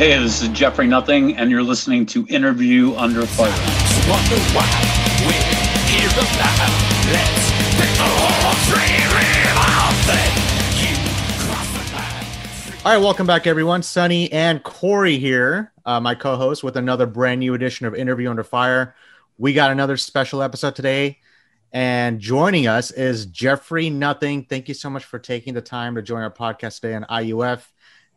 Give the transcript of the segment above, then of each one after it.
Hey, this is Jeffrey Nothing, and you're listening to Interview Under Fire. All right, welcome back, everyone. Sunny and Corey here, uh, my co host, with another brand new edition of Interview Under Fire. We got another special episode today, and joining us is Jeffrey Nothing. Thank you so much for taking the time to join our podcast today on IUF.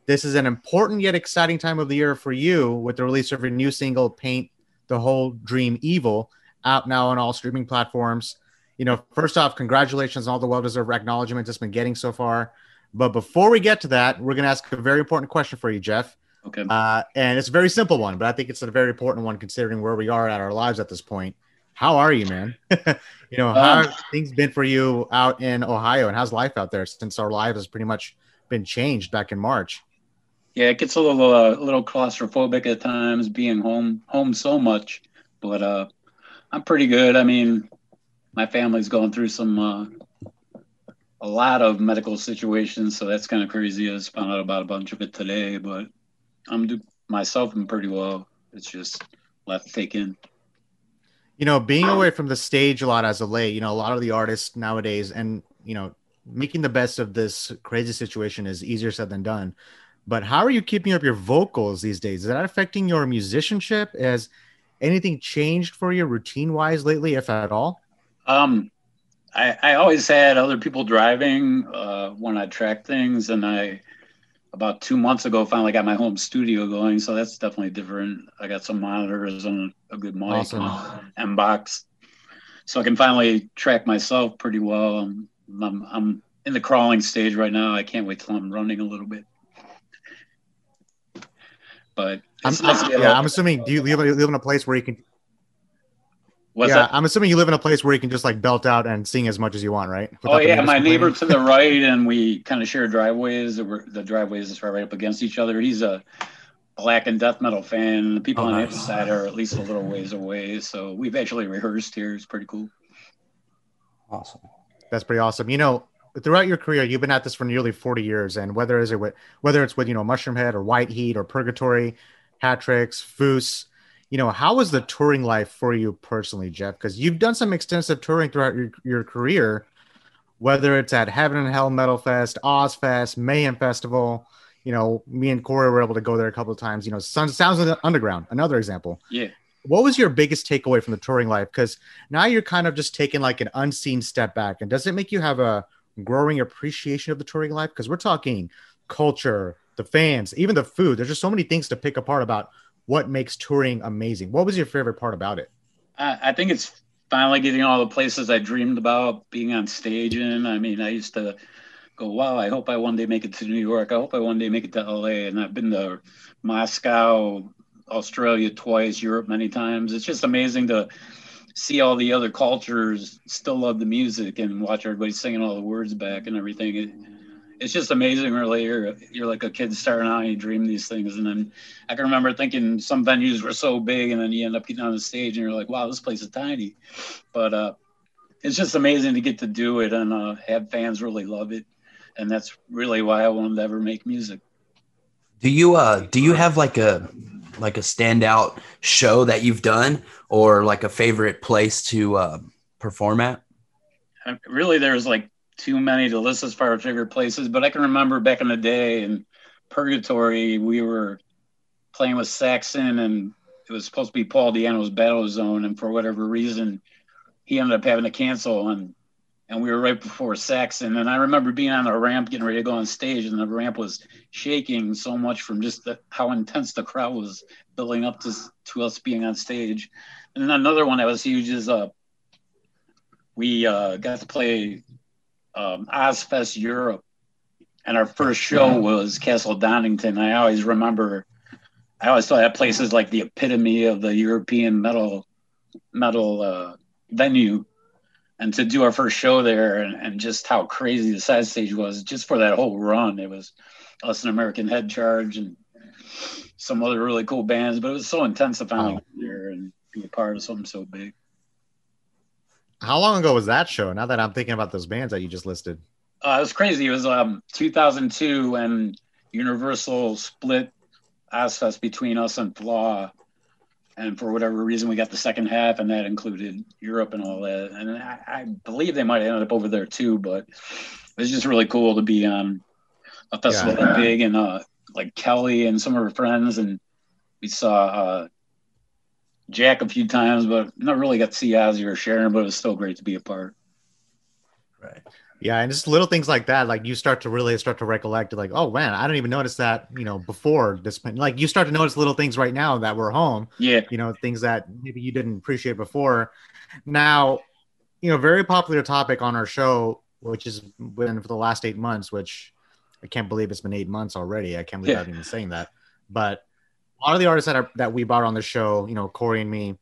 This is an important yet exciting time of the year for you with the release of your new single, Paint the Whole Dream Evil, out now on all streaming platforms. You know, first off, congratulations on all the well deserved acknowledgments it's been getting so far. But before we get to that, we're going to ask a very important question for you, Jeff. Okay. Uh, and it's a very simple one, but I think it's a very important one considering where we are at our lives at this point. How are you, man? you know, how Um, have things been for you out in Ohio, and how's life out there since our lives has pretty much been changed back in March? Yeah, it gets a little uh, a little claustrophobic at times being home home so much, but uh, I'm pretty good. I mean, my family's going through some uh, a lot of medical situations, so that's kind of crazy. I just found out about a bunch of it today, but I'm do myself. I'm pretty well. It's just left to take in. You know, being away from the stage a lot as of late, you know, a lot of the artists nowadays, and you know, making the best of this crazy situation is easier said than done. But how are you keeping up your vocals these days? Is that affecting your musicianship? Has anything changed for you routine wise lately, if at all? Um, I, I always had other people driving uh, when I track things, and I about two months ago finally got my home studio going, so that's definitely different. I got some monitors and a good mic Awesome. and box, so I can finally track myself pretty well. I'm, I'm I'm in the crawling stage right now. I can't wait till I'm running a little bit. But I'm, it's nice to be able- yeah, I'm assuming. Do you live, live in a place where you can? what's yeah, that? I'm assuming you live in a place where you can just like belt out and sing as much as you want, right? Oh Without the yeah, my neighbor to the right, and we kind of share driveways. The driveways are right up against each other. He's a black and death metal fan. The people Oh, on the other side are at least a little ways away. So we've actually rehearsed here. It's pretty cool. Awesome. That's pretty awesome. You know, throughout your career, you've been at this for nearly 40 years, and whether is it with whether it's with you know Mushroomhead or White Heat or Purgatory, Hatrix, Foos, you know, how was the touring life for you personally, Jeff? Because you've done some extensive touring throughout your, your career, whether it's at Heaven and Hell Metal Fest, Ozzfest, Mayhem Festival. You know, me and Corey were able to go there a couple of times. You know, Sounds Sounds of the Underground, another example Yeah. what was your biggest takeaway from the touring life because now you're kind of just taking like an unseen step back and does it make you have a growing appreciation of the touring life because we're talking culture the fans even the food there's just so many things to pick apart about what makes touring amazing what was your favorite part about it I, I think it's finally getting all the places I dreamed about being on stage in. I mean, I used to go, wow, I hope I one day make it to New York. I hope I one day make it to LA. And I've been to Moscow, Australia twice, Europe many times. It's just amazing to see all the other cultures still love the music and watch everybody singing all the words back and everything. It, it's just amazing, really. You're, you're like a kid starting out and you dream these things. And then I can remember thinking some venues were so big, and then you end up getting on the stage and you're like, wow, this place is tiny. But uh, it's just amazing to get to do it and uh, have fans really love it. And that's really why I wanted to ever make music. Do you uh do you have like a like a standout show that you've done or like a favorite place to uh perform at? Really, there's like too many to list as far as favorite places, but I can remember back in the day in Purgatory, we were playing with Saxon, and it was supposed to be Paul Di'Anno's Battle Zone, and for whatever reason, he ended up having to cancel, and and we were right before Saxon, and I remember being on the ramp getting ready to go on stage, and the ramp was shaking so much from just the, how intense the crowd was building up to to us being on stage, and then another one that was huge is uh we uh, got to play um, Ozzfest Europe, and our first show was Castle Donington. I always remember, I always thought that place is like the epitome of the European metal metal uh, venue. And to do our first show there, and, and just how crazy the side stage was, just for that whole run, it was us and American Head Charge and some other really cool bands. But it was so intense to finally get there and be a part of something so big. how long ago was that show now that i'm thinking about those bands that you just listed Uh, it was crazy. It was um 2002 and Universal split. Ozzfest between us and Flaw, and for whatever reason, we got the second half, and that included Europe and all that. And I, I believe they might have ended up over there too, but it's just really cool to be on a festival Yeah. that big and uh, like Kelly and some of her friends, and we saw uh, Jack a few times, but not really got to see Ozzy or Sharon, but it was still great to be a part. Right. Yeah, and just little things like that, like you start to really start to recollect, like, oh man, I don't even notice that, you know, before this. Like you start to notice little things right now that we're home, Yeah, you know, things that maybe you didn't appreciate before. Now, you know, very popular topic on our show, which has been for the last eight months, which I can't believe it's been eight months already. I can't believe Yeah. I'm even saying that. But a lot of the artists that are that we brought on the show, you know, Corey and me,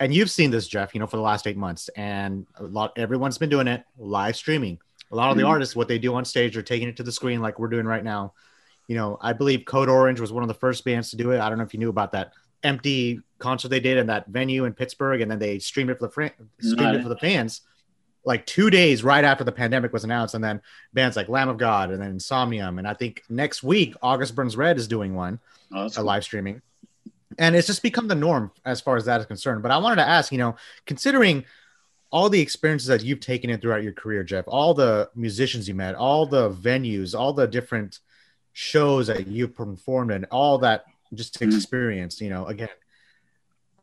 and you've seen this, Jeff, you know, for the last eight months, and a lot everyone's been doing it live streaming. A lot of the Mhm. artists, what they do on stage, are taking it to the screen like we're doing right now. You know, I believe Code Orange was one of the first bands to do it. I don't know if you knew about that empty concert they did in that venue in Pittsburgh, and then they streamed it for the fran- streamed it for the fans. Like two days right after the pandemic was announced, and then bands like Lamb of God and then Insomnium, and I think next week August Burns Red is doing one oh, a cool. live streaming and it's just become the norm as far as that is concerned but i wanted to ask you know considering all the experiences that you've taken in throughout your career jeff all the musicians you met all the venues all the different shows that you've performed and all that just Mhm. experience you know again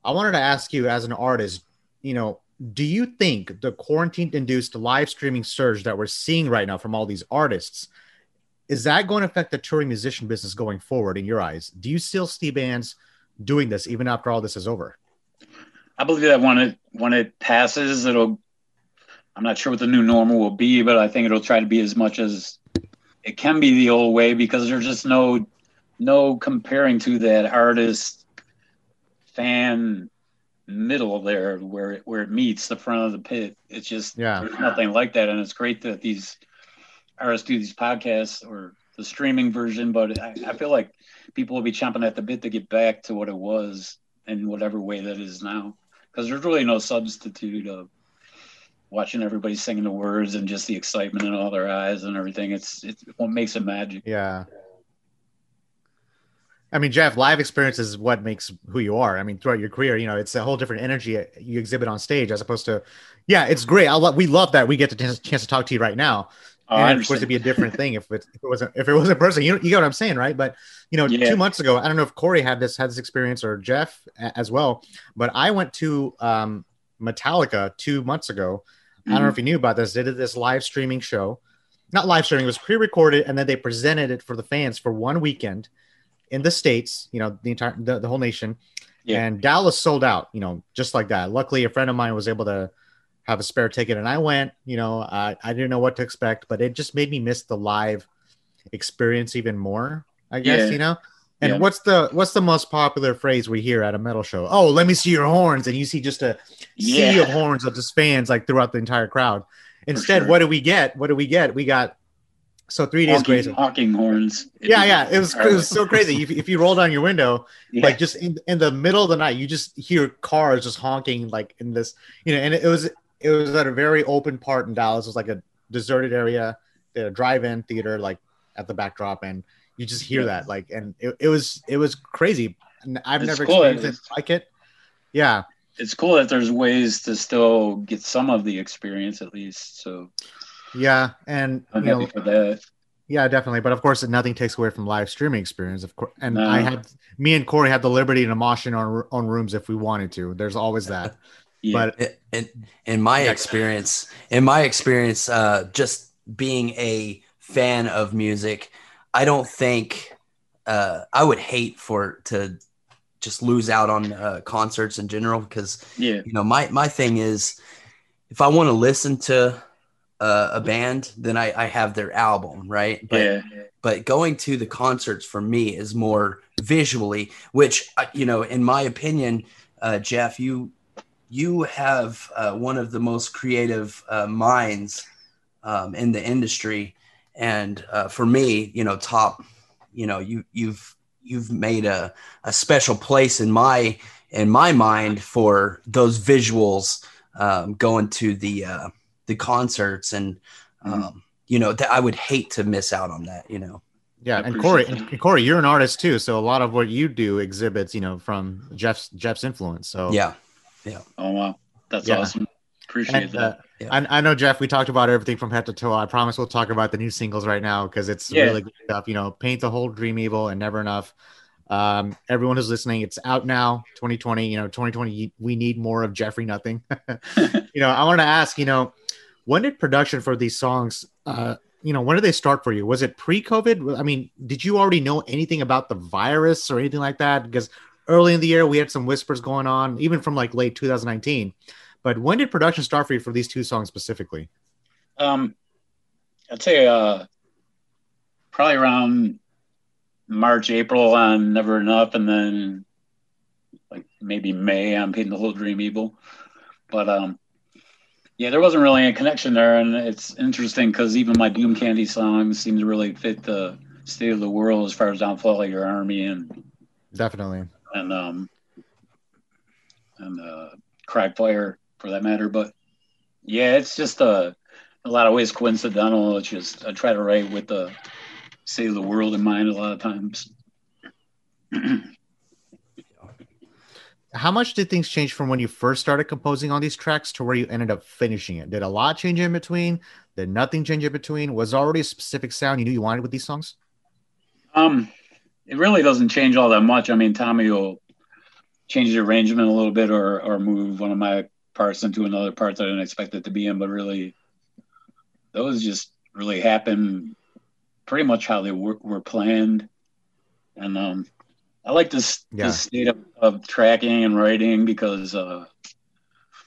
i wanted to ask you as an artist you know do you think the quarantine induced live streaming surge that we're seeing right now from all these artists is that going to affect the touring musician business going forward in your eyes? Do you still see bands doing this even after all this is over? I believe that when it when it passes, it'll. I'm not sure what the new normal will be, but I think it'll try to be as much as it can be the old way because there's just no no comparing to that artist fan middle there where it, where it meets the front of the pit. It's just Yeah. there's nothing like that, and it's great that these artists do these podcasts or the streaming version. But I, I feel like people will be chomping at the bit to get back to what it was in whatever way that is now, because there's really no substitute of watching everybody singing the words and just the excitement in all their eyes and everything. It's it's what makes it magic. Yeah. I mean, Jeff, live experience is what makes who you are. I mean, throughout your career, you know, it's a whole different energy you exhibit on stage as opposed to, yeah, it's great. I love, we love that we get the chance chance to talk to you right now. Oh, and of course, it'd be a different thing if it, if it wasn't if it wasn't personal. You you get what I'm saying, right? But you know, Yeah. two months ago, I don't know if Corey had this had this experience or Jeff as well, but I went to um, Metallica two months ago. I don't know if you knew about this. They did this live streaming show, not live streaming. It was pre-recorded, and then they presented it for the fans for one weekend in the states. You know, the entire the, the whole nation. Yeah. And Dallas sold out. You know, just like that. Luckily, a friend of mine was able to have a spare ticket, and I went. You know, I I didn't know what to expect, but it just made me miss the live experience even more. I guess Yeah. you know. And Yeah. what's the what's the most popular phrase we hear at a metal show? Oh, let me see your horns, and you see just a sea of horns of just fans like throughout the entire crowd. Instead, sure. what do we get? What do we get? We got so three days grace. honking horns. Yeah, yeah, it was it was so crazy. If, if you roll down your window, Yeah. like just in, in the middle of the night, you just hear cars just honking like in this, you know, and it was it was at a very open part in Dallas. It was like a deserted area, they had a drive-in theater like at the backdrop, and you just hear that like, and it, it was it was crazy. And I've It's never cool. experienced it like it. Yeah, it's cool that there's ways to still get some of the experience at least. So yeah, and I'm you know, for that. Yeah, definitely. But of course, nothing takes away from live streaming experience. Of course, and No. I had me and Corey had the liberty to mosh in our own rooms if we wanted to. There's always that. Yeah. But in, in my Yeah. experience in my experience uh just being a fan of music i don't think uh i would hate for to just lose out on uh, concerts in general because yeah. you know my my thing is if i want to listen to uh, a band then I, I have their album right but yeah. but going to the concerts for me is more visually which uh, you know in my opinion uh, jeff you you have uh, one of the most creative uh, minds um, in the industry. And uh, for me you know top you know you you've you've made a, a special place in my in my mind for those visuals um, going to the uh, the concerts and um, you know that I would hate to miss out on that you know. Yeah, and Corey, and Corey, you're an artist too, so a lot of what you do exhibits, you know, from Jeff's Jeff's influence. So yeah, yeah. Oh wow, that's yeah. awesome. Appreciate and, that. Uh, yeah. I, I, know Jeff. We talked about everything from head to toe. I promise we'll talk about the new singles right now because it's yeah. really good stuff. You know, paint the whole dream evil and never enough. Um, everyone who's listening, it's out now. 2020. You know, 2020. We need more of Jeffrey Nothing. you know, I want to ask. You know, when did production for these songs? Uh, you know, when did they start for you? Was it pre-COVID? I mean, did you already know anything about the virus or anything like that? Because early in the year we had some whispers going on, even from like late 2019. But when did production start for you for these two songs specifically? Um, I'd say uh, probably around March, April on Never Enough, and then like maybe May on Painting the Whole Dream Evil. But um, yeah, there wasn't really a connection there, and it's interesting because even my Doom Candy songs seem to really fit the state of the world as far as Don't Fall Like Your Army and definitely and um and uh, Crackfire for that matter. But yeah, it's just a, a lot of ways coincidental. It's just I try to write with the state of the world in mind a lot of times. How much did things change from when you first started composing on these tracks to where you ended up finishing it? Did a lot change in between? Did nothing change in between? Was already a specific sound you knew you wanted with these songs? Um, it really doesn't change all that much. I mean, Tommy will change the arrangement a little bit or or move one of my parts into another part that I didn't expect it to be in, but really, those just really happen pretty much how they were, were planned. And um, I like this, yeah. this state of, of, tracking and writing because uh,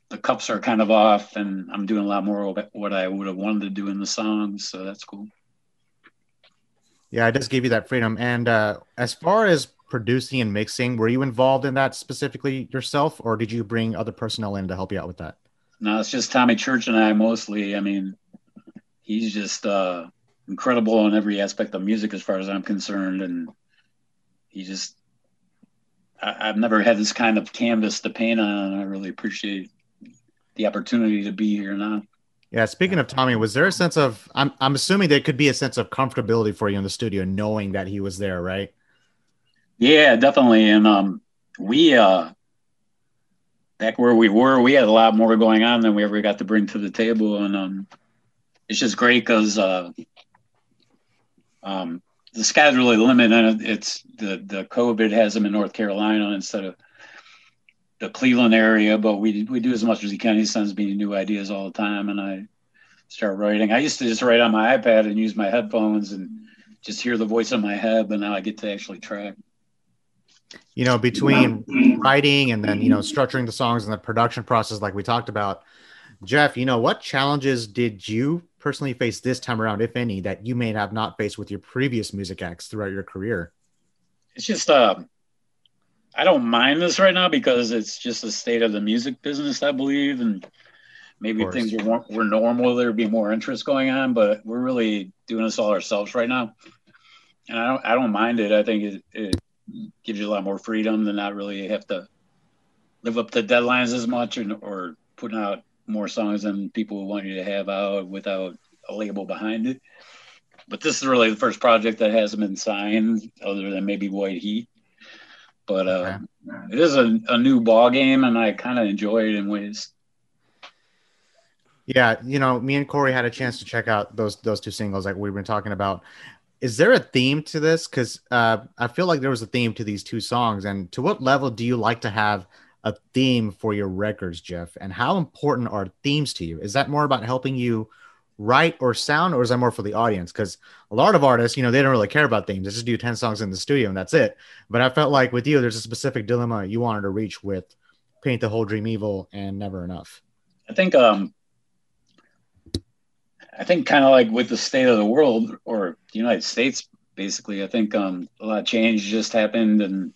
the cups are kind of off, and I'm doing a lot more of what I would have wanted to do in the songs. So that's cool. Yeah, it does give you that freedom. And uh, as far as producing and mixing. Were you involved in that specifically yourself, or did you bring other personnel in to help you out with that? No, it's just Tommy Church and I mostly. I mean, he's just uh, incredible on every aspect of music as far as I'm concerned, and he just. I, I've never had this kind of canvas to paint on, and I really appreciate the opportunity to be here now. Yeah, speaking of Tommy, was there a sense of I'm I'm assuming there could be a sense of comfortability for you in the studio knowing that he was there, right? Yeah, definitely. And um, we uh, back where we were, we had a lot more going on than we ever got to bring to the table, and um, it's just great because uh, um, the sky's really the limit, and it's the the COVID has them in North Carolina instead of the Cleveland area, but we we do as much as we can. He sends me new ideas all the time, and I start writing. I used to just write on my iPad and use my headphones and just hear the voice in my head, but now I get to actually track you know, between writing and then, you know, structuring the songs and the production process, like we talked about. Jeff, you know, what challenges did you personally face this time around, if any, that you may have not faced with your previous music acts throughout your career? It's just, uh, I don't mind this right now because it's just the state of the music business, I believe. And maybe things were, were normal, there'd be more interest going on, but we're really doing this all ourselves right now. And I don't, I don't mind it. I think it, it gives you a lot more freedom to not really have to live up to deadlines as much and, or putting out more songs than people want you to have out without a label behind it. But this is really the first project that hasn't been signed, other than maybe White Heat. But uh, okay. it is a, a new ball game, and I kind of enjoy it in ways. Yeah, you know, me and Corey had a chance to check out those those two singles like we've been talking about is there a theme to this? Because uh, I feel like there was a theme to these two songs. And to what level do you like to have a theme for your records, Jeff? And how important are themes to you? Is that more about helping you write or sound, or is that more for the audience? Because a lot of artists, you know, they don't really care about themes. They just do 10 songs in the studio and that's it. But I felt like with you, there's a specific dilemma you wanted to reach with Paint the Whole Dream Evil and Never Enough. I think um, I think kind of like with the state of the world or the United States, basically, I think um, a lot of change just happened and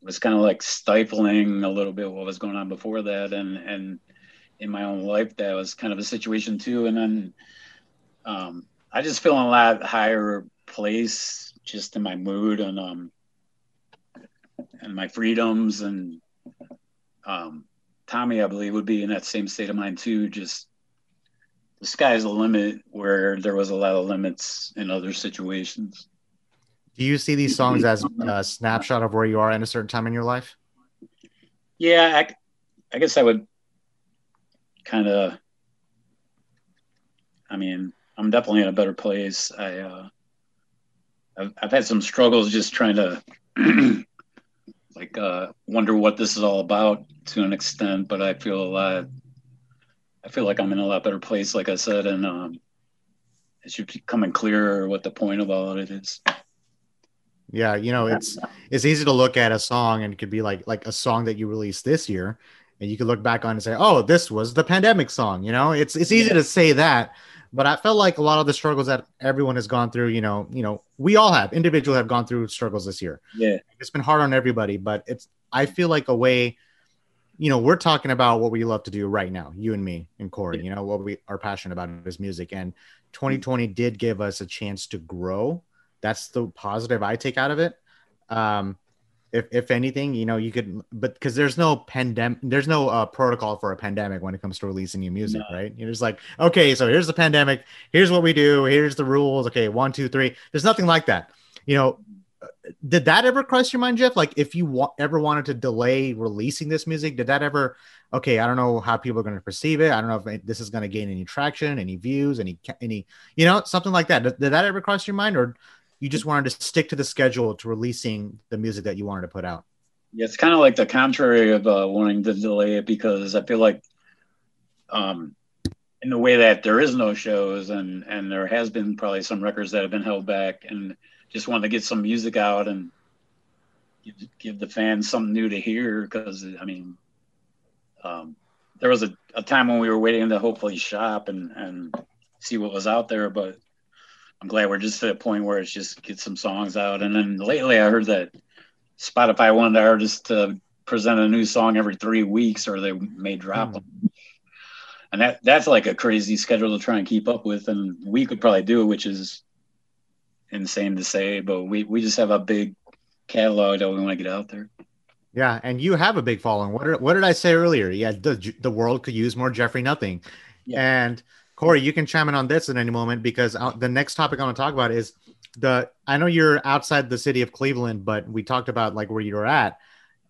was kind of like stifling a little bit what was going on before that. And, and in my own life, that was kind of a situation too. And then um, I just feel in a lot higher place just in my mood and, um, and my freedoms and, um, Tommy, I believe, would be in that same state of mind too. Just the sky's the limit where there was a lot of limits in other situations. Do you see these songs as a snapshot of where you are in a certain time in your life? Yeah, I, I guess I would kind of. I mean, I'm definitely in a better place. I, uh, I've, I've had some struggles just trying to, like, uh, wonder what this is all about to an extent. But I feel a lot. I feel like I'm in a lot better place, like I said, and um, it should be coming clearer what the point of all of it is. Yeah, you know, it's it's easy to look at a song and it could be like like a song that you released this year, and you could look back on and say, "Oh, this was the pandemic song." You know, it's it's easy yeah. to say that, but I felt like a lot of the struggles that everyone has gone through, you know, you know, we all have individuals have gone through struggles this year. Yeah, it's been hard on everybody, but it's I feel like a way, you know, we're talking about what we love to do right now, you and me and Corey. Yeah. You know, what we are passionate about is music, and 2020 did give us a chance to grow that's the positive I take out of it. Um, if, if anything, you know, you could, but because there's no pandemic, there's no uh, protocol for a pandemic when it comes to releasing new music, no. right? You're just like, okay, so here's the pandemic, here's what we do, here's the rules. Okay, one, two, three. There's nothing like that. You know, did that ever cross your mind, Jeff? Like, if you wa- ever wanted to delay releasing this music, did that ever? Okay, I don't know how people are going to perceive it. I don't know if this is going to gain any traction, any views, any any, you know, something like that. Did, did that ever cross your mind, or you just wanted to stick to the schedule to releasing the music that you wanted to put out. Yeah, it's kind of like the contrary of uh, wanting to delay it because I feel like, um, in the way that there is no shows and and there has been probably some records that have been held back and just wanted to get some music out and give, give the fans something new to hear because I mean, um, there was a, a time when we were waiting to hopefully shop and and see what was out there, but I'm glad we're just at a point where it's just get some songs out. And then lately, I heard that Spotify wanted artists to present a new song every three weeks, or they may drop mm. them. And that that's like a crazy schedule to try and keep up with. And we could probably do it, which is insane to say, but we we just have a big catalog that we want to get out there. Yeah, and you have a big following. What did, what did I say earlier? Yeah, the the world could use more Jeffrey Nothing, yeah. and Corey, you can chime in on this at any moment because the next topic I want to talk about is the. I know you're outside the city of Cleveland, but we talked about like where you're at,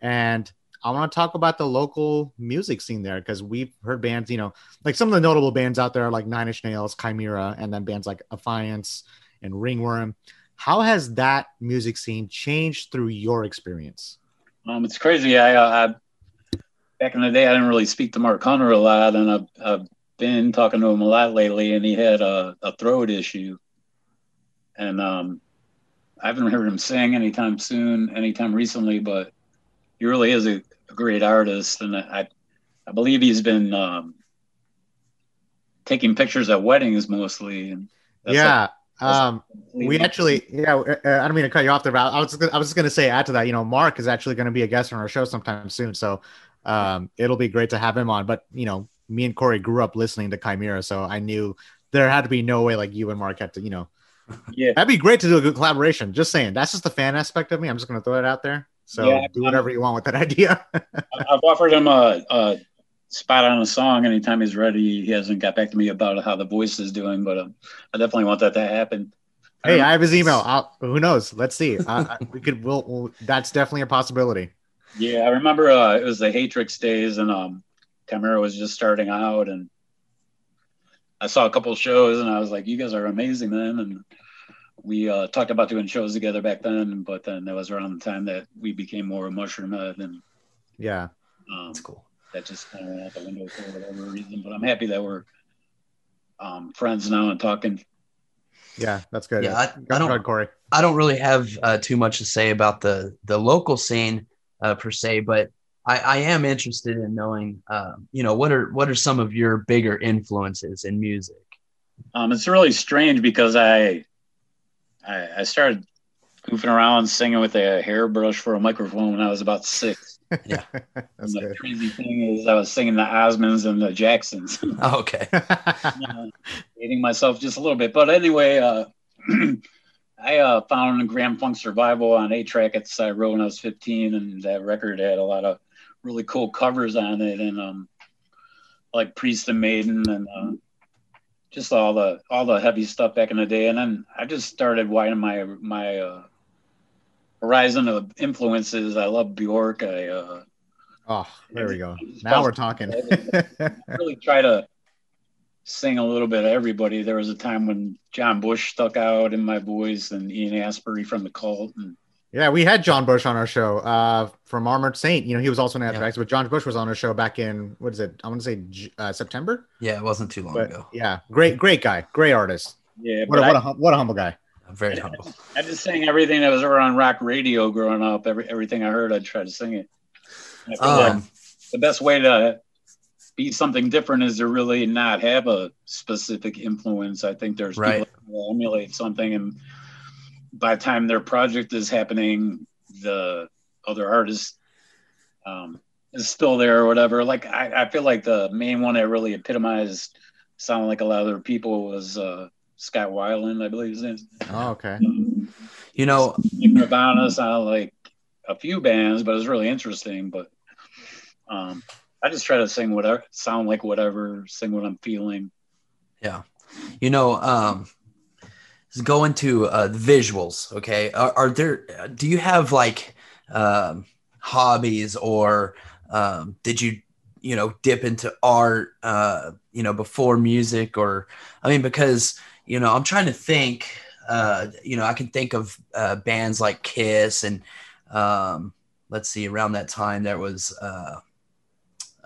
and I want to talk about the local music scene there because we've heard bands, you know, like some of the notable bands out there are like Nine Inch Nails, Chimaira, and then bands like Affiance and Ringworm. How has that music scene changed through your experience? Um, it's crazy. I, uh, I back in the day, I didn't really speak to Mark Hunter a lot, and I've, I've been talking to him a lot lately, and he had a, a throat issue, and um, I haven't heard him sing anytime soon, anytime recently. But he really is a, a great artist, and I, I believe he's been um, taking pictures at weddings mostly. And yeah. Like, um, we actually, yeah, uh, I don't mean to cut you off there, but I was, I was just going to say, add to that, you know, Mark is actually going to be a guest on our show sometime soon. So, um, it'll be great to have him on, but you know, me and Corey grew up listening to Chimaira, so I knew there had to be no way like you and Mark had to, you know. Yeah, that'd be great to do a good collaboration. Just saying, that's just the fan aspect of me. I'm just gonna throw it out there. So yeah, do whatever you want with that idea. I've offered him a, a, spot on a song anytime he's ready. He hasn't got back to me about how the voice is doing, but um, I definitely want that to happen. Hey, I have his email. I'll, who knows? Let's see. I, we could. We'll, we'll, That's definitely a possibility. Yeah, I remember uh, it was the Hatrix days, and um, Chimaira was just starting out, and I saw a couple shows, and I was like, "You guys are amazing, man!" And we uh, talked about doing shows together back then, but then that was around the time that we became more Mushroomhead, and yeah, um, that's cool. That just kind of went out the window for whatever reason. But I'm happy that we're um, friends now and talking. Yeah, that's good. Yeah, I, I don't, Corey. I don't really have uh, too much to say about the the local scene uh, per se, but I, I am interested in knowing, uh, you know, what are what are some of your bigger influences in music? Um, it's really strange because I, I, I started goofing around singing with a hairbrush for a microphone when I was about six. Yeah, and the good. crazy thing is, I was singing the Osmonds and the Jacksons. Oh, okay, uh, hating myself just a little bit, but anyway, uh, I uh, found Grand Funk Survival on a track at the side road when I was 15, and that record had a lot of really cool covers on it, and um, like Priest and Maiden, and uh, just all the all the heavy stuff back in the day. And then I just started widening my my uh, horizon of influences. I love Bjork. I uh, oh, there we go. Now we're talking. really try to sing a little bit of everybody. There was a time when John Bush stuck out in my voice, and Ian Astbury from the Cult, and yeah, we had John Bush on our show uh, from Armored Saint. You know, he was also an Anthrax, yeah. but John Bush was on our show back in what is it? I want to say uh, September. Yeah, it wasn't too long but, ago. Yeah, great, great guy, great artist. Yeah, what a, what, a, what a humble guy. Very humble. I, I just sang everything that was ever on rock radio growing up. Every everything I heard, I'd try to sing it. Um, like the best way to be something different is to really not have a specific influence. I think there's right. people who emulate something and by the time their project is happening, the other artist um, is still there or whatever. Like I, I feel like the main one that really epitomized sounded like a lot of other people was uh, Scott Weiland, I believe his name. Oh, okay. Um, you know, Nirvana sounded like a few bands, but it was really interesting. But um, I just try to sing whatever, sound like whatever, sing what I'm feeling. Yeah. You know, um, go into uh, visuals. Okay, are, are, there? Do you have like um, hobbies, or um, did you, you know, dip into art, uh, you know, before music, or I mean, because you know, I'm trying to think. Uh, you know, I can think of uh, bands like Kiss, and um, let's see, around that time there was. Uh,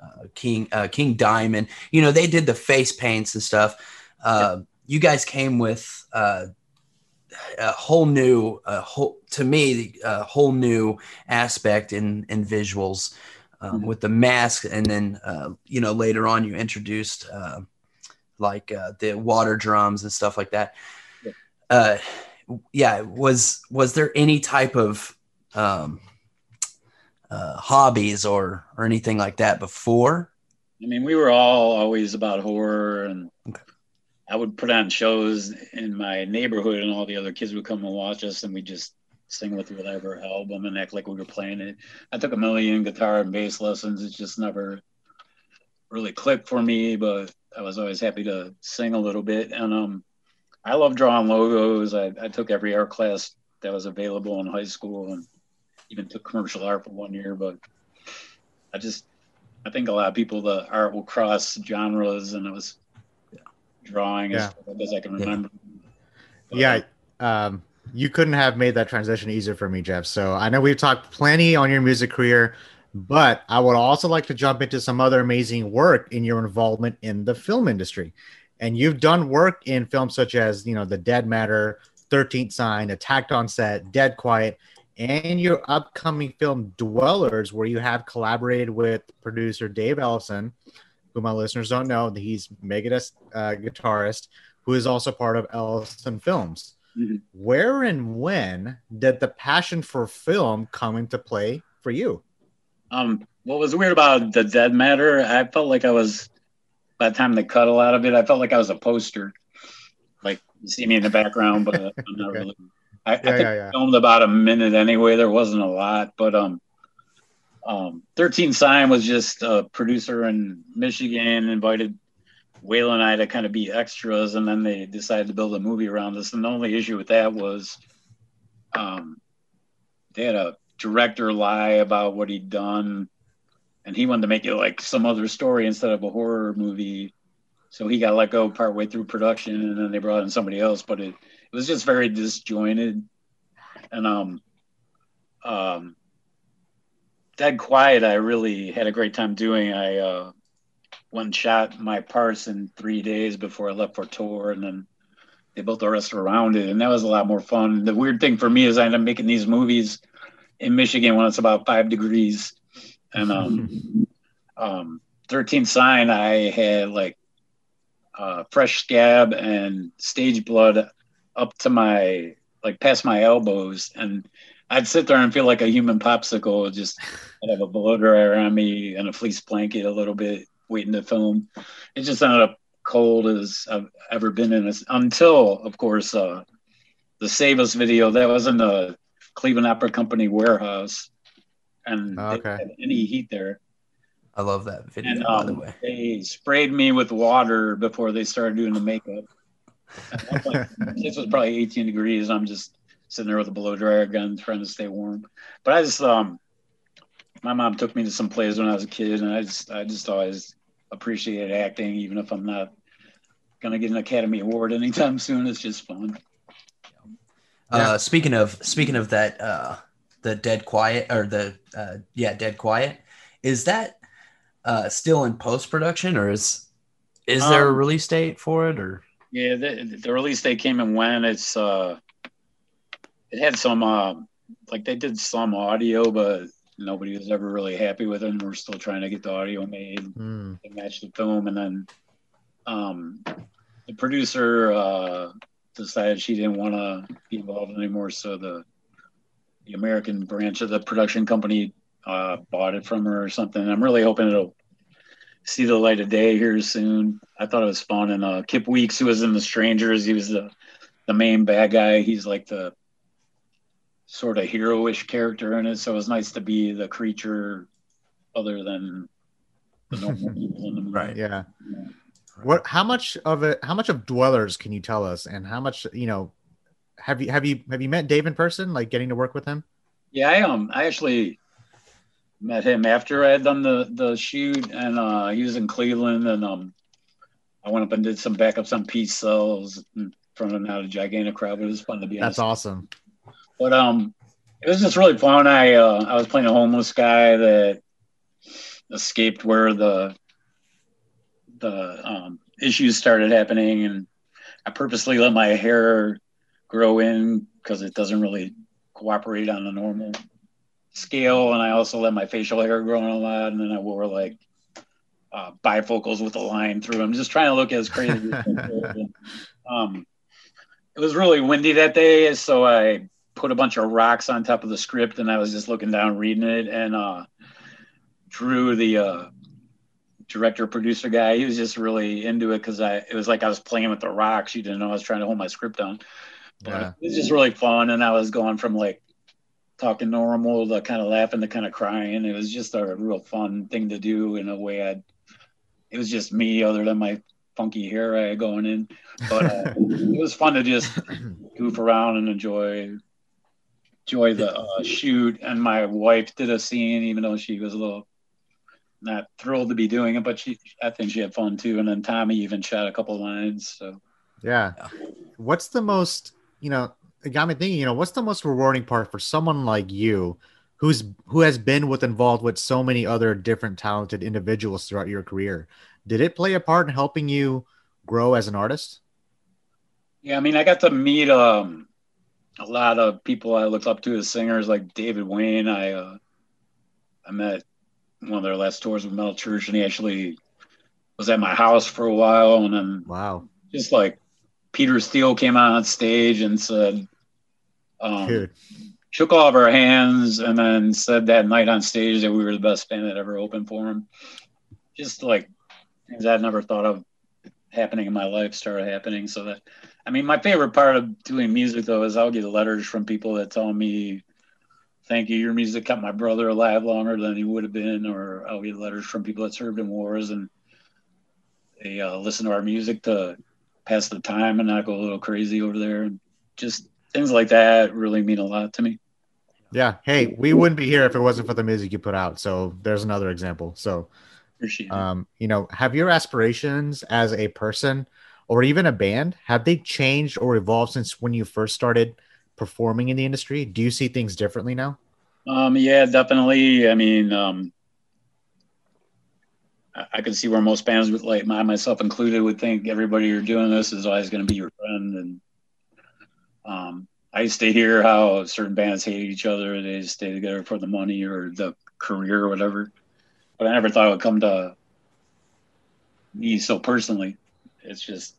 uh, King uh, King Diamond, you know, they did the face paints and stuff. Uh, you guys came with uh, a whole new, a whole to me, a whole new aspect in in visuals um, mm-hmm. with the mask, and then uh, you know later on you introduced uh, like uh, the water drums and stuff like that. Yeah. Uh, yeah, was was there any type of um, uh, hobbies or or anything like that before? I mean, we were all always about horror and okay. I would put on shows in my neighborhood, and all the other kids would come and watch us, and we just sing with whatever album and act like we were playing it. I took a million guitar and bass lessons. It just never really clicked for me, but I was always happy to sing a little bit. And um, I love drawing logos. I, I took every art class that was available in high school, and even took commercial art for one year. But I just, I think a lot of people, the art will cross genres, and it was drawing yeah. as as I can remember. Yeah. yeah um, you couldn't have made that transition easier for me, Jeff. So I know we've talked plenty on your music career, but I would also like to jump into some other amazing work in your involvement in the film industry. And you've done work in films such as, you know, The Dead Matter, 13th Sign, Attacked on Set, Dead Quiet, and your upcoming film Dwellers, where you have collaborated with producer Dave Ellefson who my listeners don't know, he's Megadeth uh, guitarist who is also part of Ellefson Films. Mm-hmm. Where and when did the passion for film come into play for you? Um, what was weird about the Dead Matter, I felt like I was, by the time they cut a lot of it, I felt like I was a poster. Like you see me in the background, but I'm not okay. really. I, yeah, I think yeah, yeah. filmed about a minute anyway. There wasn't a lot, but um, um, 13 Sign was just a producer in Michigan, invited Waylon and I to kind of be extras, and then they decided to build a movie around us. And the only issue with that was um, they had a director lie about what he'd done, and he wanted to make it like some other story instead of a horror movie. So he got let go partway through production, and then they brought in somebody else. But it, it was just very disjointed, and um, um, Dead Quiet, I really had a great time doing. I uh, and shot my parts in three days before I left for tour, and then they built the rest around it, and that was a lot more fun. The weird thing for me is I end up making these movies in Michigan when it's about five degrees, and um, um, 13th Sign, I had like uh, fresh scab and stage blood up to my like past my elbows, and I'd sit there and feel like a human popsicle. Just I'd have a blow dryer on me and a fleece blanket a little bit, waiting to film. It just ended up cold as I've ever been in. This, until, of course, uh, the Save Us video. That was in the Cleveland Opera Company warehouse, and oh, okay. any heat there. I love that video. And, um, by the um, way, they sprayed me with water before they started doing the makeup. Like, this was probably 18 degrees. I'm just sitting there with a blow dryer gun trying to stay warm. But I just um, my mom took me to some plays when I was a kid, and I just I just always appreciated acting, even if I'm not gonna get an Academy Award anytime soon. It's just fun. Uh, speaking of speaking of that, uh, the Dead Quiet or the uh, yeah Dead Quiet, is that uh, still in post production or is is there a Um, release date for it or? Yeah, the, the release date came and went. It's uh, it had some uh, like they did some audio, but nobody was ever really happy with it. And we're still trying to get the audio made Hmm. to match the film. And then um, the producer uh, decided she didn't want to be involved anymore, so the the American branch of the production company uh, bought it from her or something. I'm really hoping it'll see the light of day here soon. I thought it was fun. And uh, Kip Weeks, who was in The Strangers, he was the the main bad guy. He's like the sort of heroish character in it. So it was nice to be the creature other than the normal people in the movie. Right. Yeah. What? How much of it? How much of Dwellers can you tell us? And how much? You know, have you have you have you met Dave in person? Like getting to work with him? Yeah, I um I actually met him after I had done the the shoot, and uh, he was in Cleveland, and um I went up and did some backups on Peace Sells in front of not a gigantic crowd, but it was fun to be. That's honest. awesome. But um, it was just really fun. I uh, I was playing a homeless guy that escaped where the the um, issues started happening, and I purposely let my hair grow in because it doesn't really cooperate on the normal scale, and I also let my facial hair grow in a lot, and then I wore like uh, bifocals with a line through them, just trying to look as crazy. as um, it was really windy that day, so I put a bunch of rocks on top of the script and I was just looking down reading it and uh Drew the uh director producer guy he was just really into it because I it was like I was playing with the rocks you didn't know I was trying to hold my script down. But Yeah. it was just really fun and I was going from like talking normal to kind of laughing to kind of crying. It was just a real fun thing to do in a way I'd it was just me other than my funky hair going in. But uh, it was fun to just goof around and enjoy enjoy the uh, shoot. And my wife did a scene, even though she was a little not thrilled to be doing it, but she I think she had fun too. And then Tommy even shot a couple lines. So Yeah. What's the most, you know, it got me thinking, you know, what's the most rewarding part for someone like you who's who has been with involved with so many other different talented individuals throughout your career? Did it play a part in helping you grow as an artist? yeah, I mean, I got to meet um a lot of people I looked up to as singers, like David Wayne. I uh, I met one of their last tours with Metal Church, and he actually was at my house for a while, and then Wow. just like Peter Steele came out on stage and said, um, Dude. shook all of our hands, and then said that night on stage that we were the best band that ever opened for him. Just like things I'd never thought of happening in my life started happening. So that, I mean, my favorite part of doing music though is I'll get letters from people that tell me, "Thank you, your music kept my brother alive longer than he would have been," or I'll get letters from people that served in wars and they uh, listen to our music to pass the time and not go a little crazy over there. And just things like that really mean a lot to me. Yeah. Hey, we wouldn't be here if it wasn't for the music you put out. So there's another example. So Appreciate um, you know, have your aspirations as a person or even a band, have they changed or evolved since when you first started performing in the industry? Do you see things differently now? Um, yeah, definitely. I mean, um, I, I can see where most bands like my myself included would think everybody you're doing this is always going to be your friend. And um, I used to hear how certain bands hate each other. They stay together for the money or the career or whatever. But I never thought it would come to me so personally. It's just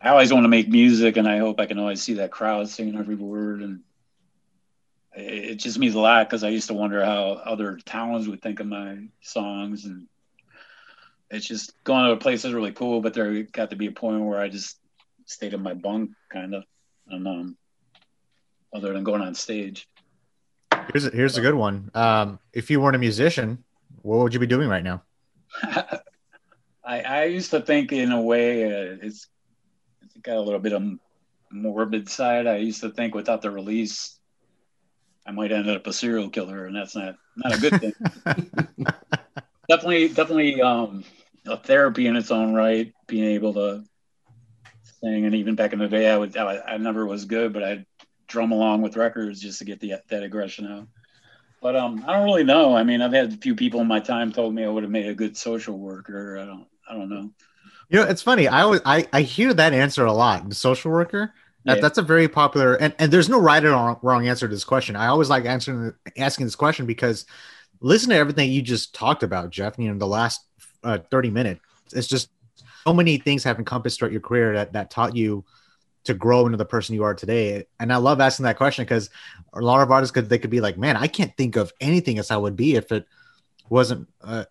I always want to make music, and I hope I can always see that crowd singing every word and it it just means a lot because I used to wonder how other towns would think of my songs, and it's just going to a place is really cool. But there got to be a point where I just stayed in my bunk, kind of, and um, other than going on stage. Here's a, here's a good one. Um, if you weren't a musician, what would you be doing right now? I I used to think in a way uh, it's it's got a little bit of morbid side. I used to think without the release, I might end up a serial killer, and that's not not a good thing. definitely, definitely, um, a therapy in its own right. Being able to sing, and even back in the day, I would I, I never was good, but I'd drum along with records just to get the that aggression out. But um, I don't really know. I mean, I've had a few people in my time told me I would have made a good social worker. I don't, I don't know. You know, it's funny. I always I, I hear that answer a lot. The social worker. That, yeah. That's a very popular and, and there's no right or wrong answer to this question. I always like answering asking this question because listen to everything you just talked about, Jeff. You know, the last uh, 30 minutes. It's just so many things have encompassed throughout your career that that taught you to grow into the person you are today. And I love asking that question because a lot of artists could they could be like, man, I can't think of anything as I would be if it wasn't. Uh,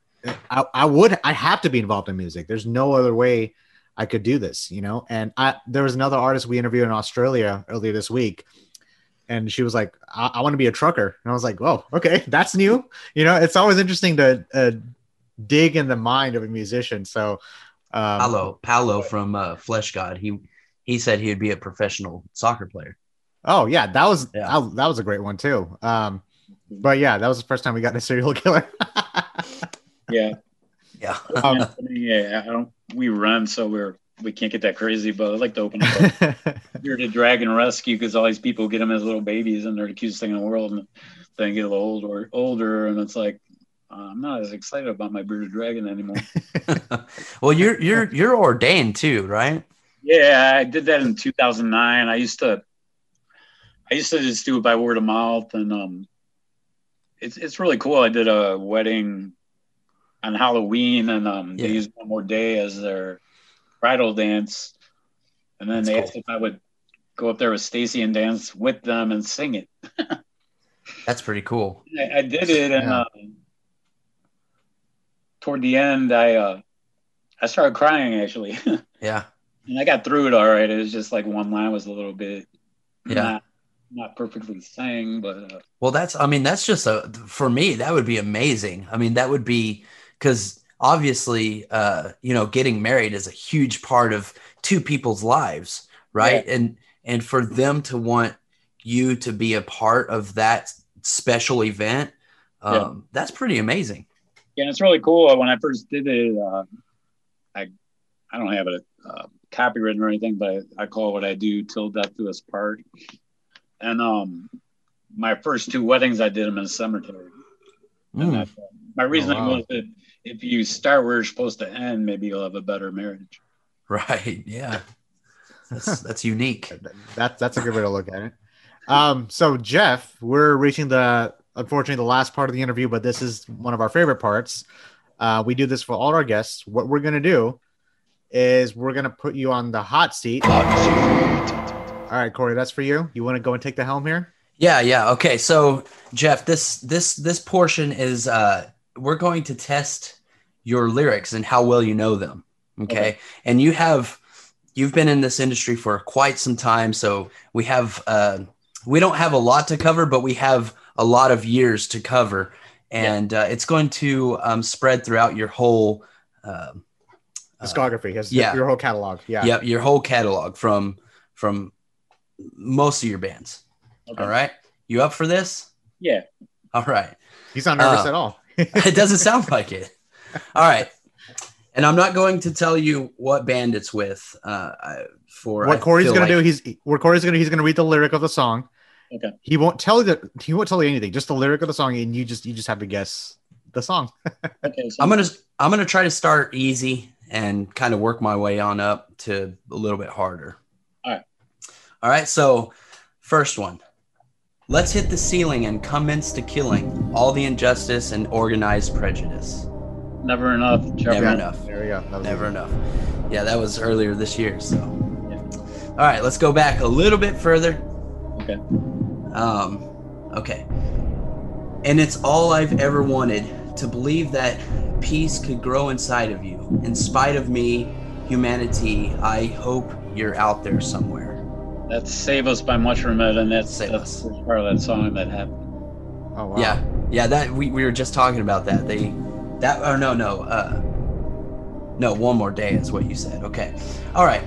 I, I would I have to be involved in music. There's no other way I could do this, you know. And I there was another artist we interviewed in Australia earlier this week, and she was like, "I, I want to be a trucker," and I was like, "Whoa, okay, that's new." You know, it's always interesting to uh, dig in the mind of a musician. So, um, Paolo, Paolo from uh, Fleshgod, he he said he would be a professional soccer player. Oh yeah, that was yeah. that, that was a great one too. Um, but yeah, that was the first time we got a serial killer. yeah, yeah, um, yeah. I don't. We run, so we're we can't get that crazy, but I'd like to open up here to Dragon Rescue because all these people get them as little babies and they're the cutest thing in the world, and then get a little older, older, and it's like I'm not as excited about my bearded dragon anymore. well, you're you're you're ordained too, right? Yeah, I did that in 2009. I used to, I used to just do it by word of mouth, and um, it's it's really cool. I did a wedding on Halloween, and um, yeah. they used one more day as their bridal dance, and then That's they cool. asked if I would go up there with Stacy and dance with them and sing it. That's pretty cool. I, I did it, and yeah. um, toward the end, I uh, I started crying actually. yeah and I got through it all right. It was just like one line was a little bit, yeah, not, not perfectly sang, but uh, well, that's I mean that's just a for me that would be amazing. I mean that would be because obviously uh, you know getting married is a huge part of two people's lives, right? Yeah. And and for them to want you to be a part of that special event, um, yeah. that's pretty amazing. Yeah, it's really cool. When I first did it, uh, I I don't have it. Uh, copywritten or anything, but I, I call it what I do till death do us part. And um, my first two weddings, I did them in a cemetery. Mm. my reasoning oh, wow. was that if you start where you're supposed to end, maybe you'll have a better marriage. Right. Yeah. That's that's unique. That's that's a good way to look at it. Um, so Jeff, we're reaching the unfortunately the last part of the interview, but this is one of our favorite parts. Uh, we do this for all our guests. What we're gonna do is we're gonna put you on the hot seat. Hot seat. All right, Corey, that's for you. You want to go and take the helm here? Yeah, yeah. Okay, so Jeff, this this this portion is uh we're going to test your lyrics and how well you know them. Okay? okay. And you have you've been in this industry for quite some time, so we have uh we don't have a lot to cover, but we have a lot of years to cover, and yeah. uh, it's going to um, spread throughout your whole uh, discography, his, yeah, your whole catalog. Yeah, yep, your whole catalog from from most of your bands. Okay. All right, you up for this? Yeah. All right. He's not nervous uh, at all. it doesn't sound like it. All right. And I'm not going to tell you what band it's with. Uh, for what Corey's going like... to do, he's what Corey's going to he's going to read the lyric of the song. Okay. He won't tell you that he won't tell you anything, just the lyric of the song, and you just you just have to guess the song. okay. So I'm gonna I'm gonna try to start easy and kind of work my way on up to a little bit harder. All right. All right. So, first one. Let's hit the ceiling and commence to killing all the injustice and organized prejudice. Never enough. Never enough. There we go. Never enough. Yeah, that was earlier this year. So, yeah. all right, let's go back a little bit further. Okay. Um, okay. And it's all I've ever wanted to believe that peace could grow inside of you. In spite of me, humanity, I hope you're out there somewhere. That's Save Us by Mushroomhead, and that's, Save that's us. part of that song that happened. Oh, wow. Yeah. Yeah, that we, we were just talking about that. They, that, oh, no, no, uh, no, one more day is what you said. Okay. All right.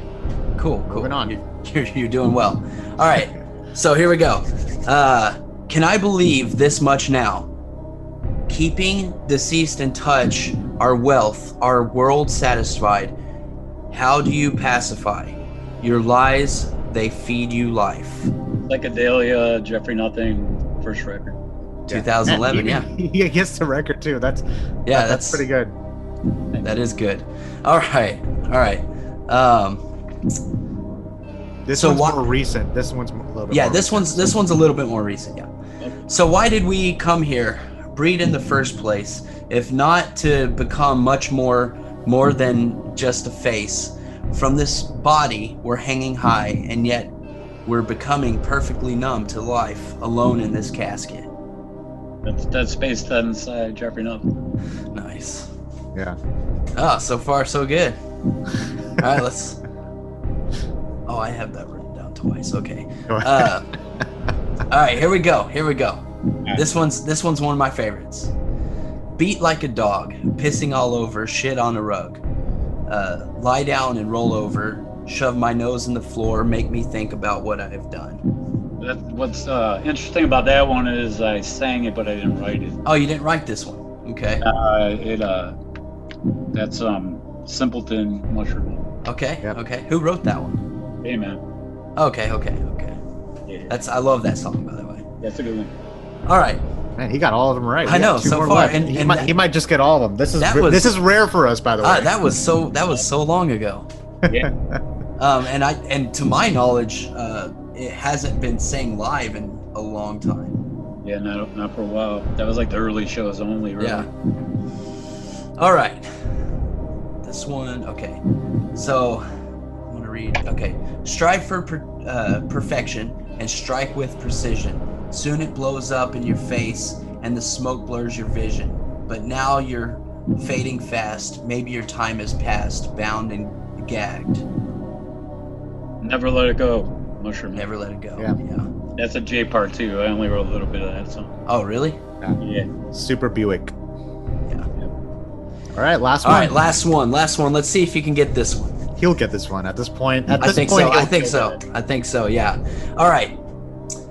Cool, cool. Moving on. You're, you're, you're doing well. All right. So here we go. Uh, can I believe this much now? Keeping deceased in touch, our wealth, our world satisfied. How do you pacify? Your lies, they feed you life. Psychedelia, Jeffrey Nothing, first record. 2011, yeah. he gets the record too. That's Yeah, that's, that's pretty good. That is good. All right. All right. Um, This So one's why- more recent. This one's a little bit. yeah, more this recent. one's this one's a little bit more recent, yeah. So why did we come here, breed in the first place, if not to become much more more than just a face? From this body, we're hanging high, and yet we're becoming perfectly numb to life, alone in this casket. That's Dead Space Dead Inside, Jeffrey Nothing. Nice. Yeah. Oh, so far so good. All right, let's. Oh, I have that written down twice. Okay. Uh, all right, here we go. Here we go. This one's this one's one of my favorites. Beat like a dog, pissing all over, shit on a rug. Uh, lie down and roll over, shove my nose in the floor, make me think about what I've done. That, what's uh, interesting about that one is I sang it, but I didn't write it. Oh, you didn't write this one. Okay. Uh, it uh, that's um, Simpleton Mushroom. Okay. Yep. Okay. Who wrote that one? Hey man, Okay. Okay. Okay. yeah, That's I love that song by the way. that's a good one. All right. Man, he got all of them right. I We got know, so far, left. and- he, and might, that- he might just get all of them. This is That was- this is rare for us, by the way. Ah, that was so that was so long ago. Yeah, Um, and I and to my knowledge, uh, it hasn't been sang live in a long time. yeah, not not for a while. That was like the early shows only. Really. Yeah. All right. This one, okay. So I'm gonna read. Okay, strive for per, uh, perfection and strike with precision. Soon it blows up in your face, and the smoke blurs your vision. But now you're fading fast. Maybe your time has passed, bound and gagged. Never let it go. Mushroom. Never let it go. Yeah. yeah. That's a J part too. I only wrote a little bit of that song. Oh, really? Yeah. Superbuick. Yeah. All right, last All one. right, last one. Last one. Let's see if you can get this one. He'll get this one at this point. At I this think point, so. he'll I think so. it. I think so. Yeah. All right.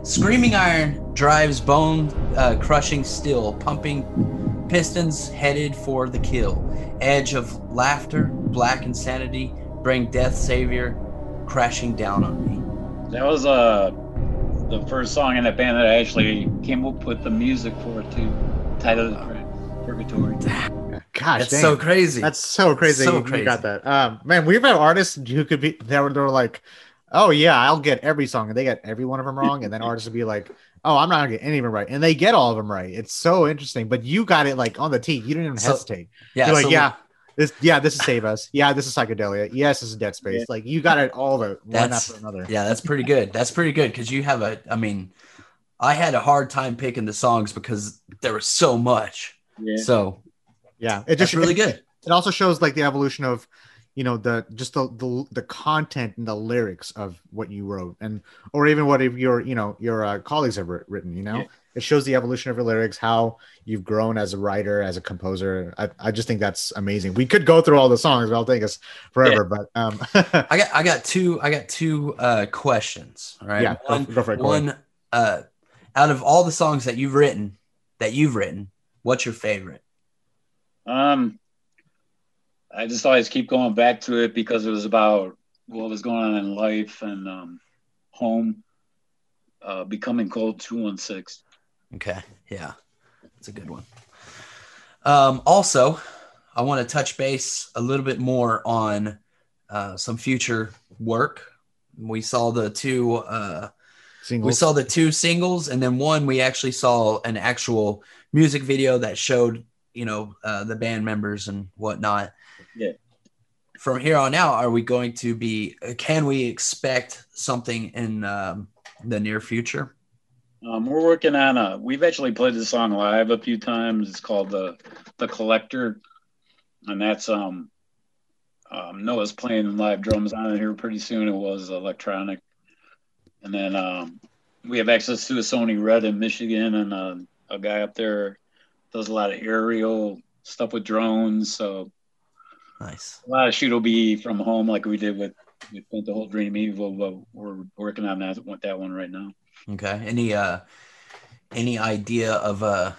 Screaming iron drives bone uh, crushing steel, pumping pistons headed for the kill. Edge of laughter, black insanity, bring death savior crashing down on me. That was uh the first song in that band that I actually came up with the music for too. Title of the Purgatory. Gosh, That's dang. so crazy. That's so crazy. So you, you crazy. got that. Um, man, we've had artists who could be they were, they were like, oh yeah, I'll get every song, and they get every one of them wrong, and then artists would be like, oh, I'm not gonna get any of them right, and they get all of them right. It's so interesting. But you got it like on the tee. You didn't even So- hesitate. yeah. You're like, so- yeah, this, yeah, this is Save Us. Yeah, this is Psychedelia. Yes, this is Dead Space. Yeah. Like you got it all the one That's- after another. Yeah, that's pretty good. That's pretty good because you have a. I mean, I had a hard time picking the songs because there was so much. Yeah. So Yeah, it just really it, good. It also shows like the evolution of, you know, the just the the, the content and the lyrics of what you wrote, and or even what if your you know your uh, colleagues have written. You know, Yeah. It shows the evolution of your lyrics, how you've grown as a writer, as a composer. I, I just think that's amazing. We could go through all the songs, but I'll take us forever. But um, I got I got two I got two uh questions. All right. yeah, One, go for it. Go one uh out of all the songs that you've written that you've written, what's your favorite? Um, I just always keep going back to it because it was about what was going on in life and um, home. Uh, becoming cold two one six. Okay. Yeah. That's a good one. Um also, I want to touch base a little bit more on uh some future work. We saw the two uh Singles. we saw the two singles and then one we actually saw an actual music video that showed you know uh, the band members and whatnot Yeah. from here on out are we going to be can we expect something in um, the near future Um, we're working on a. We've actually played the song live a few times. It's called the the Collector, and that's um, um Noah's playing live drums on it here pretty soon. It was electronic, and then um, we have access to a Sony Red in Michigan, and uh, a guy up there does a lot of aerial stuff with drones. So nice a lot of shoot will be from home, like we did with we spent the whole Dream Evil, but we're working on that with that one right now. Okay. Any uh any idea of a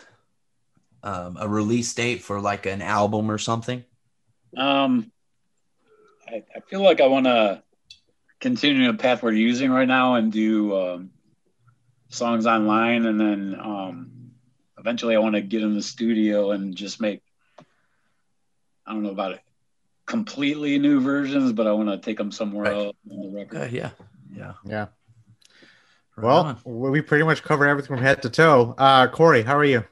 um, a release date for like an album or something? Um, I, I feel like I want to continue the path we're using right now and do um, songs online, and then um, eventually I want to get in the studio and just make. I don't know about it completely new versions, but I want to take them somewhere Right. else on the record. Uh, yeah. Yeah. Yeah. Right Well, on. we pretty much covered everything from head to toe. Uh, Corey, how are you?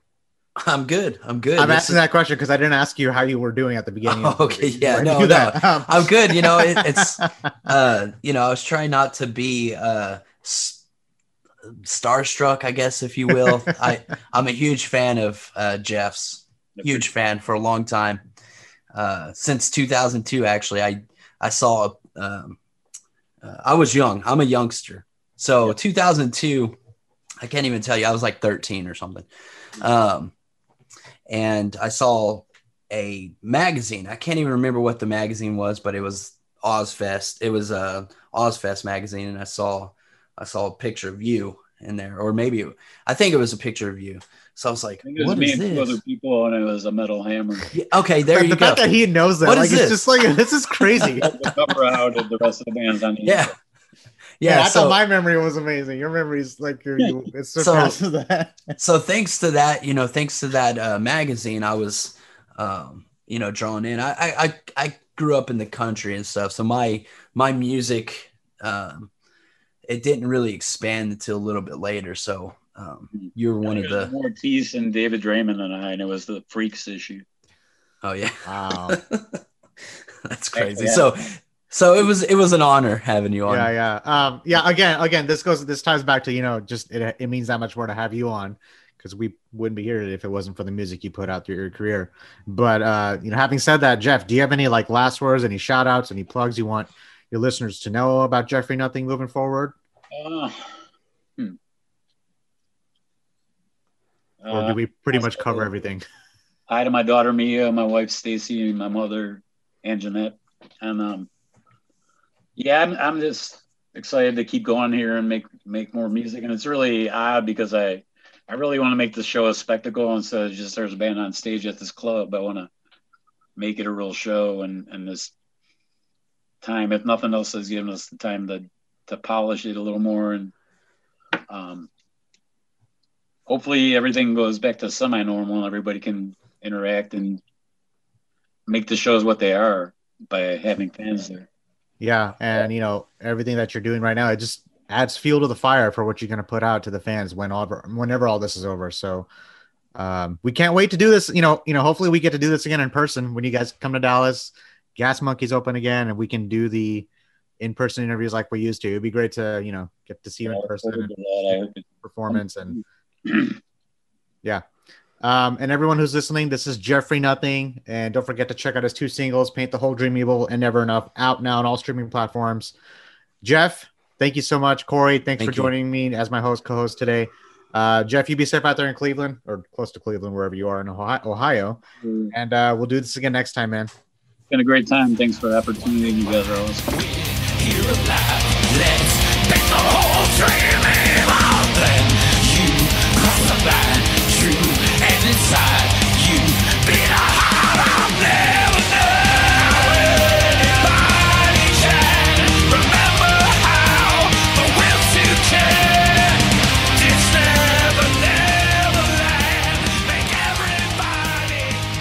I'm good. I'm good. I'm This asking is- that question because I didn't ask you how you were doing at the beginning. Oh, okay. Yeah, no, no. Um, I'm good. You know, it, it's uh, you know, I was trying not to be uh s- starstruck, I guess, if you will. I I'm a huge fan of uh, Jeff's. Huge fan for a long time. Uh, since 2002, actually, I I saw. Um, uh, I was young. I'm a youngster. So 2002, I can't even tell you. I was like 13 or something. Um, and I saw a magazine. I can't even remember what the magazine was, but it was Ozzfest. It was a Ozzfest magazine, and I saw I saw a picture of you in there, or maybe it- I think it was a picture of you. So I was like, I think it was "What me is and two other people, and it was a metal hammer. Yeah, okay, there the you go. The fact that he knows that, What like, is it's this? just like this is crazy. the cover out and the rest of the band's on Yeah, inside. Yeah, yeah. I So thought my memory was amazing. Your memory's like your, you, it surpasses that. so thanks to that, you know, thanks to that uh, magazine, I was, um, you know, drawn in. I, I I I grew up in the country and stuff, so my my music, um, it didn't really expand until a little bit later. So um, you're one of the more Tease and David Draiman and I, and it was the Freaks issue. oh yeah, Wow. that's crazy. Yeah. So so it was it was an honor having you on. yeah, yeah, um, yeah. Again, again, this goes. This ties back to you know, just it, it means that much more to have you on because we wouldn't be here if it wasn't for the music you put out through your career. But uh, you know, having said that, Jeff, do you have any like last words, any shout outs, any plugs you want your listeners to know about Jeffrey Nothing moving forward? Uh, hmm. Or Uh, do we pretty much cover everything? hi to my daughter Mia, my wife Stacy, my mother and Jeanette, and um, yeah, I'm I'm just excited to keep going here and make make more music, and it's really odd because I I really want to make the show a spectacle instead of just there's a band on stage at this club. I want to make it a real show, and and this time, if nothing else, has given us the time to to polish it a little more and um hopefully everything goes back to semi-normal and everybody can interact and make the shows what they are by having fans there. Yeah, and you know everything that you're doing right now, it just adds fuel to the fire for what you're going to put out to the fans when all whenever all this is over. So um, we can't wait to do this. You know, you know, hopefully we get to do this again in person when you guys come to Dallas. Gas Monkey's open again, and we can do the in-person interviews like we used to. It'd be great to you know get to see you in person and I hope it- performance and yeah. Um, and everyone who's listening, this is Jeffrey Nothing, and don't forget to check out his two singles, "Paint the Whole Dream Evil" and "Never Enough," out now on all streaming platforms. Jeff, thank you so much. Corey, thanks Thank for you. joining me as my host, co-host today. Uh, Jeff, you be safe out there in Cleveland or close to Cleveland, wherever you are in Ohio. Ohio. It's And uh, we'll do this again next time, man. It's been a great time. Thanks for the opportunity. You guys are awesome.